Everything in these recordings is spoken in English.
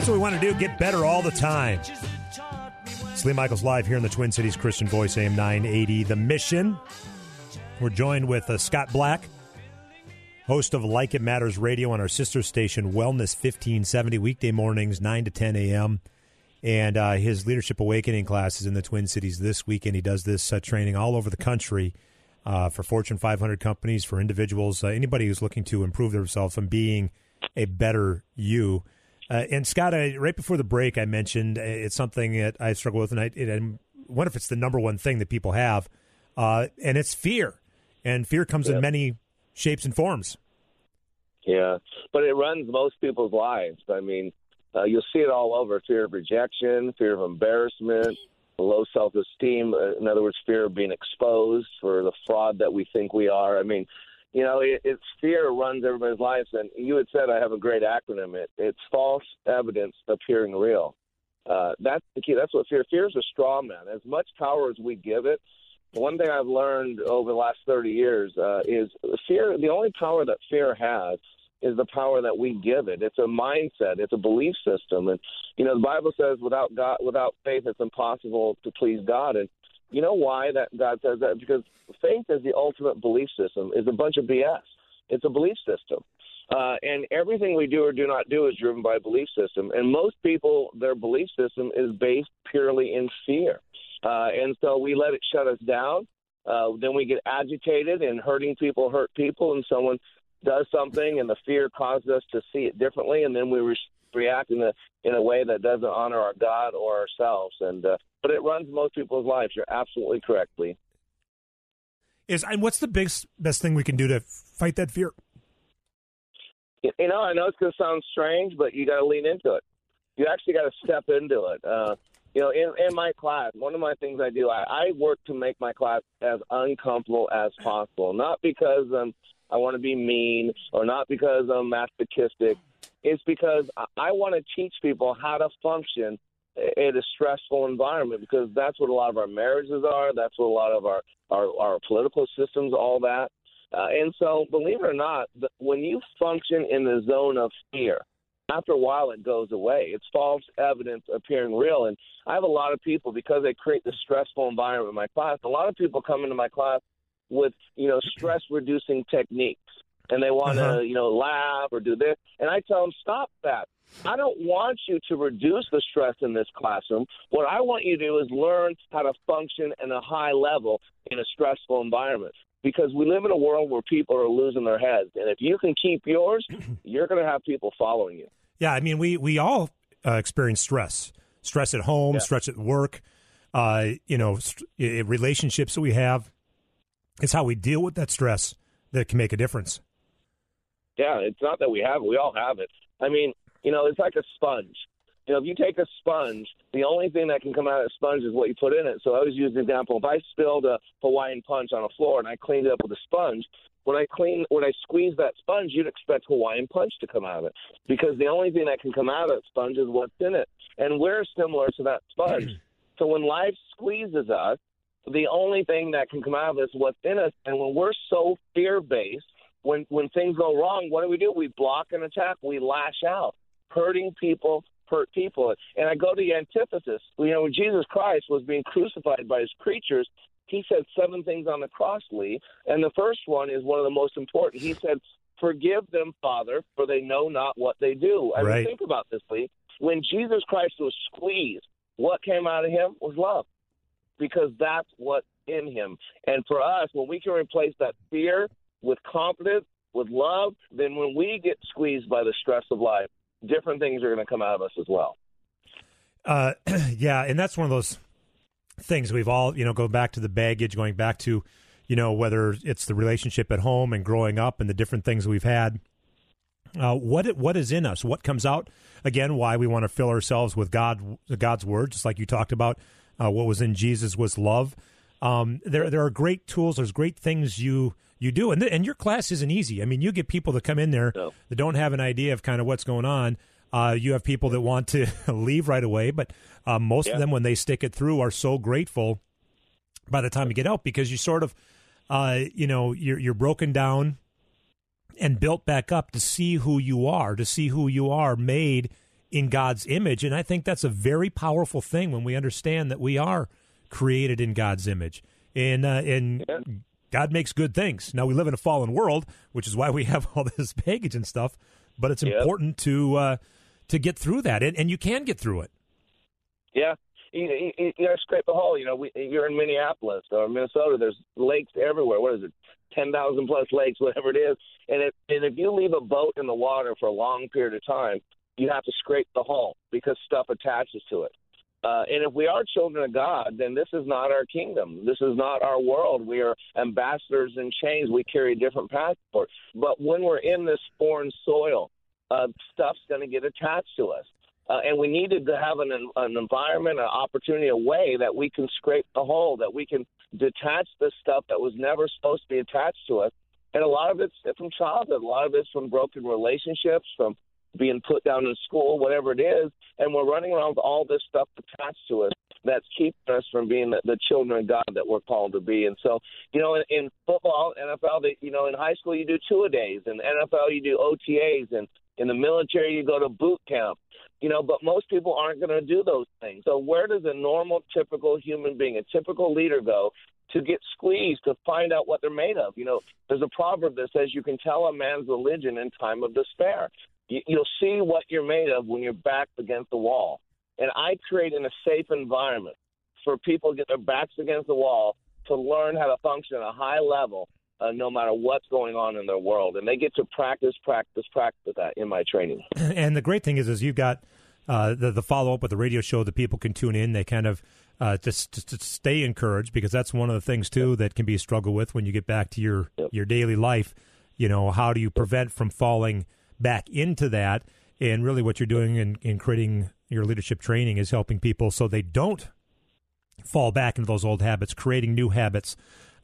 That's what we want to do. Get better all the time. It's Lee Michaels live here in the Twin Cities Christian Voice AM 980. The Mission. We're joined with uh, Scott Black, host of Like It Matters Radio on our sister station, Wellness 1570, weekday mornings, 9 to 10 a.m. And uh, his Leadership Awakening class is in the Twin Cities this weekend. He does this uh, training all over the country uh, for Fortune 500 companies, for individuals, uh, anybody who's looking to improve themselves and being a better you. Uh, and Scott, I, right before the break, I mentioned uh, it's something that I struggle with, and I, and what if it's the number one thing that people have, uh, and it's fear, and fear comes Yeah. in many shapes and forms. Yeah, but it runs most people's lives. I mean, uh, you'll see it all over: fear of rejection, fear of embarrassment, low self-esteem. Uh, in other words, fear of being exposed for the fraud that we think we are. I mean, you know, it, it's fear runs everybody's lives. And you had said I have a great acronym. It, it's false evidence appearing real. Uh, that's the key. That's what fear. Fear is a straw man. As much power as we give it, one thing I've learned over the last 30 years uh, is fear. The only power that fear has is the power that we give it. It's a mindset. It's a belief system. And you know, the Bible says, without God, without faith, it's impossible to please God. And you know why that God says that? Because faith is the ultimate belief system. Is a bunch of BS. It's a belief system. Uh, and everything we do or do not do is driven by a belief system. And most people, their belief system is based purely in fear. Uh, and so we let it shut us down. Uh, then we get agitated, and hurting people hurt people, and someone does something, and the fear causes us to see it differently, and then we re- react in a in a way that doesn't honor our God or ourselves. And uh, but it runs most people's lives. You're absolutely correct, Lee. Is and what's the biggest best thing we can do to fight that fear? You know, I know it's going to sound strange, but you got to lean into it. You actually got to step into it. Uh, you know, in, in my class, one of my things I do, I, I work to make my class as uncomfortable as possible. Not because um, I want to be mean or not because I'm masochistic. It's because I, I want to teach people how to function in a stressful environment because that's what a lot of our marriages are. That's what a lot of our, our, our political systems, all that. Uh, and so, believe it or not, when you function in the zone of fear, after a while it goes away. It's false evidence appearing real. And I have a lot of people because they create this stressful environment in my class. A lot of people come into my class with you know stress reducing techniques, and they want to Uh-huh. you know laugh or do this. And I tell them stop that. I don't want you to reduce the stress in this classroom. What I want you to do is learn how to function at a high level in a stressful environment. Because we live in a world where people are losing their heads, and if you can keep yours, you're going to have people following you. Yeah, I mean, we we all uh, experience stress, stress at home, Yeah. stress at work. Uh, you know, st- relationships that we have. It's how we deal with that stress that can make a difference. Yeah, it's not that we have it. We all have it. I mean, you know, it's like a sponge. You know, if you take a sponge, the only thing that can come out of the sponge is what you put in it. So I always use the example: if I spilled a Hawaiian punch on a floor and I cleaned it up with a sponge, when I clean, when I squeeze that sponge, you'd expect Hawaiian punch to come out of it because the only thing that can come out of that sponge is what's in it, and we're similar to that sponge. so when life squeezes us, the only thing that can come out of it is what's in us, and when we're so fear-based when when things go wrong, what do we do? We block and attack. We lash out. Hurting people hurt people. And I go to the antithesis. You know, when Jesus Christ was being crucified by his creatures, he said seven things on the cross, Lee. And the first one is one of the most important. He said, Forgive them, Father, for they know not what they do. I Right. mean, think about this, Lee. When Jesus Christ was squeezed, what came out of him was love because that's what's in him. And for us, when we can replace that fear with confidence, with love, then when we get squeezed by the stress of life, different things are going to come out of us as well. Uh, yeah, and that's one of those things we've all you know go back to the baggage, going back to you know whether it's the relationship at home and growing up and the different things we've had. Uh, what what is in us? What comes out? Again, why we want to fill ourselves with God, God's word, just like you talked about. Uh, what was in Jesus was love. Um, there there are great tools. There's great things you you do, and th- and your class isn't easy. I mean, you get people that come in there No. that don't have an idea of kind of what's going on. Uh, you have people that want to leave right away, but uh, most Yeah. of them, when they stick it through, are so grateful by the time you get out because you sort of, uh, you know, you're you're broken down and built back up to see who you are, to see who you are made in God's image. And I think that's a very powerful thing when we understand that we are created in God's image. And uh, and Yeah. God makes good things. Now we live in a fallen world, which is why we have all this baggage and stuff. But it's Yep. important to uh, to get through that, and, and you can get through it. Yeah. You, you, you gotta scrape the hole. You know, we, you're in Minneapolis or Minnesota. There's lakes everywhere. What is it? Ten thousand plus lakes, whatever it is. And if and if you leave a boat in the water for a long period of time, you have to scrape the hull because stuff attaches to it. Uh, and if we are children of God, then this is not our kingdom. This is not our world. We are ambassadors in chains. We carry a different passport. But when we're in this foreign soil, uh, stuff's going to get attached to us. Uh, and we needed to have an, an environment, an opportunity, a way that we can scrape the hole, that we can detach this stuff that was never supposed to be attached to us. And a lot of it's from childhood, a lot of it's from broken relationships, from being put down in school, whatever it is. And we're running around with all this stuff attached to us that's keeping us from being the, children of God that we're called to be. And so, you know, in, in football, NFL, they, you know, in high school you do two a days, in NFL you do OTAs, and in the military you go to boot camp. You know, but most people aren't going to do those things. So where does a normal, typical human being, a typical leader, go to get squeezed to find out what they're made of? You know, there's a proverb that says you can tell a man's religion in time of despair. You, you'll see what you're made of when you're backed against the wall. And I create in a safe environment for people to get their backs against the wall to learn how to function at a high level, uh, no matter what's going on in their world. And they get to practice, practice, practice that in my training. and the great thing is, is you've got uh, the the follow up with the radio show that people can tune in. They kind of uh, just, just to stay encouraged because that's one of the things too that can be a struggle with when you get back to your Yep. your daily life. You know, how do you prevent from falling back into that? And really, what you're doing in, in creating your leadership training is helping people so they don't fall back into those old habits, creating new habits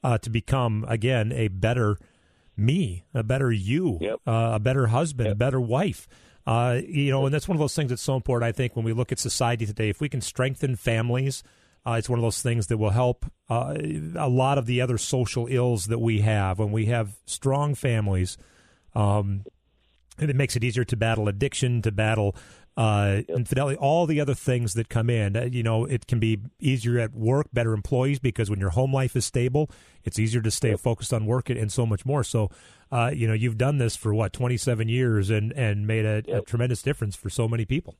uh, to become again a better me, a better you, Yep. uh, a better husband, a better wife. Uh, you know, and that's one of those things that's so important. I think when we look at society today, if we can strengthen families, uh, it's one of those things that will help uh, a lot of the other social ills that we have. When we have strong families, um, and it makes it easier to battle addiction, to battle uh, infidelity, all the other things that come in. Uh, you know, it can be easier at work, better employees because when your home life is stable, it's easier to stay focused on work and, and so much more. So, uh, you know, you've done this for what twenty seven years and and made a, a tremendous difference for so many people.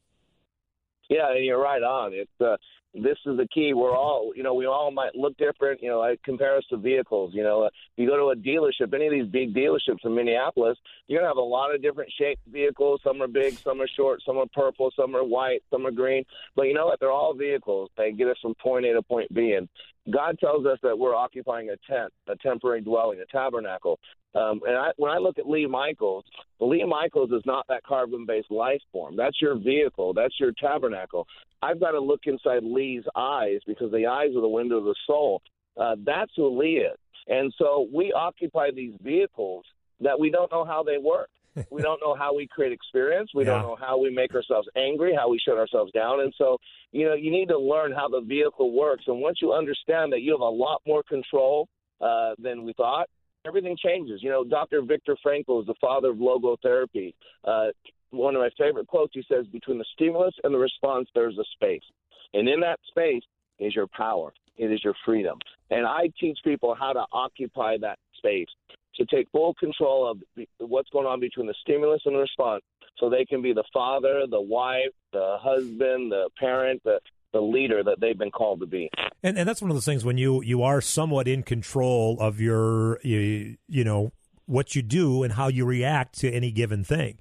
Yeah, and you're right on. It's uh, this is the key. We're all, you know, we all might look different. You know, I compare us to vehicles. You know, if you go to a dealership, any of these big dealerships in Minneapolis, you're gonna have a lot of different shaped vehicles. Some are big, some are short, some are purple, some are white, some are green. But you know what? They're all vehicles. They get us from point A to point B. And God tells us that we're occupying a tent, a temporary dwelling, a tabernacle. Um, and I, when I look at Lee Michaels, Lee Michaels is not that carbon-based life form. That's your vehicle. That's your tabernacle. I've got to look inside Lee's eyes because the eyes are the window of the soul. Uh, that's who Lee is. And so we occupy these vehicles that we don't know how they work. We don't know how we create experience. We Yeah. don't know how we make ourselves angry, how we shut ourselves down. And so, you know, you need to learn how the vehicle works. And once you understand that you have a lot more control uh, than we thought, everything changes. You know, Dr. Viktor Frankl is the father of logotherapy. Uh, one of my favorite quotes, he says, between the stimulus and the response, there's a space. And in that space is your power, it is your freedom. And I teach people how to occupy that space, to take full control of the- what's going on between the stimulus and the response so they can be the father, the wife, the husband, the parent, the, the leader that they've been called to be. And and that's one of those things when you you are somewhat in control of your you, you know what you do and how you react to any given thing.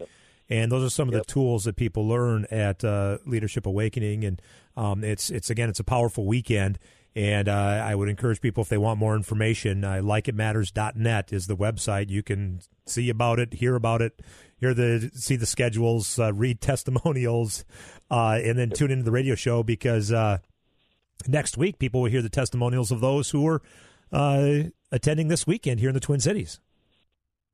And those are some of the tools that people learn at uh, Leadership Awakening, and um, it's it's again it's a powerful weekend. And uh, I would encourage people if they want more information, uh, likeitmatters.net is the website. You can see about it, hear about it, hear the see the schedules, uh, read testimonials, uh, and then tune into the radio show because uh, next week people will hear the testimonials of those who are uh, attending this weekend here in the Twin Cities.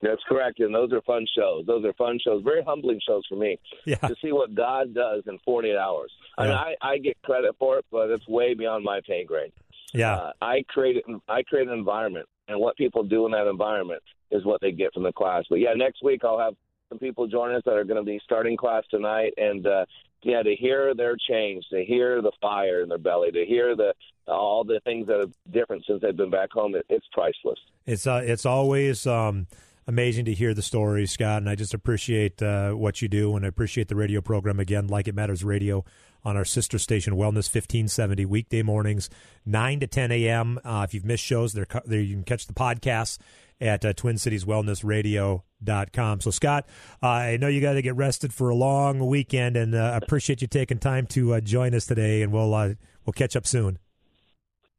That's correct, and those are fun shows. Those are fun shows, very humbling shows for me Yeah. to see what God does in 48 hours. I mean, I, I get credit for it, but it's way beyond my pay grade. Yeah. Uh, I create I create an environment, and what people do in that environment is what they get from the class. But yeah, next week I'll have some people join us that are going to be starting class tonight, and uh, yeah, to hear their change, to hear the fire in their belly, to hear the all the things that are different since they've been back home, it, it's priceless. It's uh, it's always um, amazing to hear the stories, Scott, and I just appreciate uh, what you do, and I appreciate the radio program again, like it matters radio on our sister station, Wellness fifteen seventy, weekday mornings, nine to ten a.m. Uh, if you've missed shows, there you can catch the podcasts at uh, TwinCitiesWellnessRadio.com. So, Scott, uh, I know you got to get rested for a long weekend, and uh, appreciate you taking time to uh, join us today, and we'll uh, we'll catch up soon.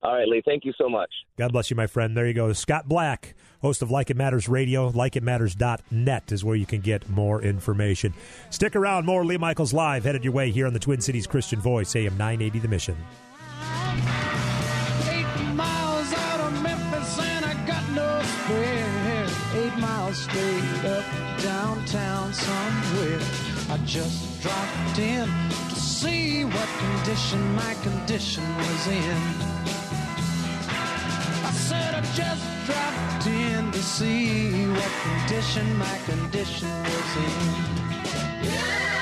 All right, Lee, thank you so much. God bless you, my friend. There you go. Scott Black, host of Like It Matters Radio. LikeItMatters.net is where you can get more information. Stick around. More Lee Michaels Live headed your way here on the Twin Cities Christian Voice, AM 980 The Mission. Eight miles out of Memphis and I got no spare. Eight miles straight up downtown somewhere. I just dropped in to see what condition my condition was in. Said I just dropped in to see what condition my condition was in. Three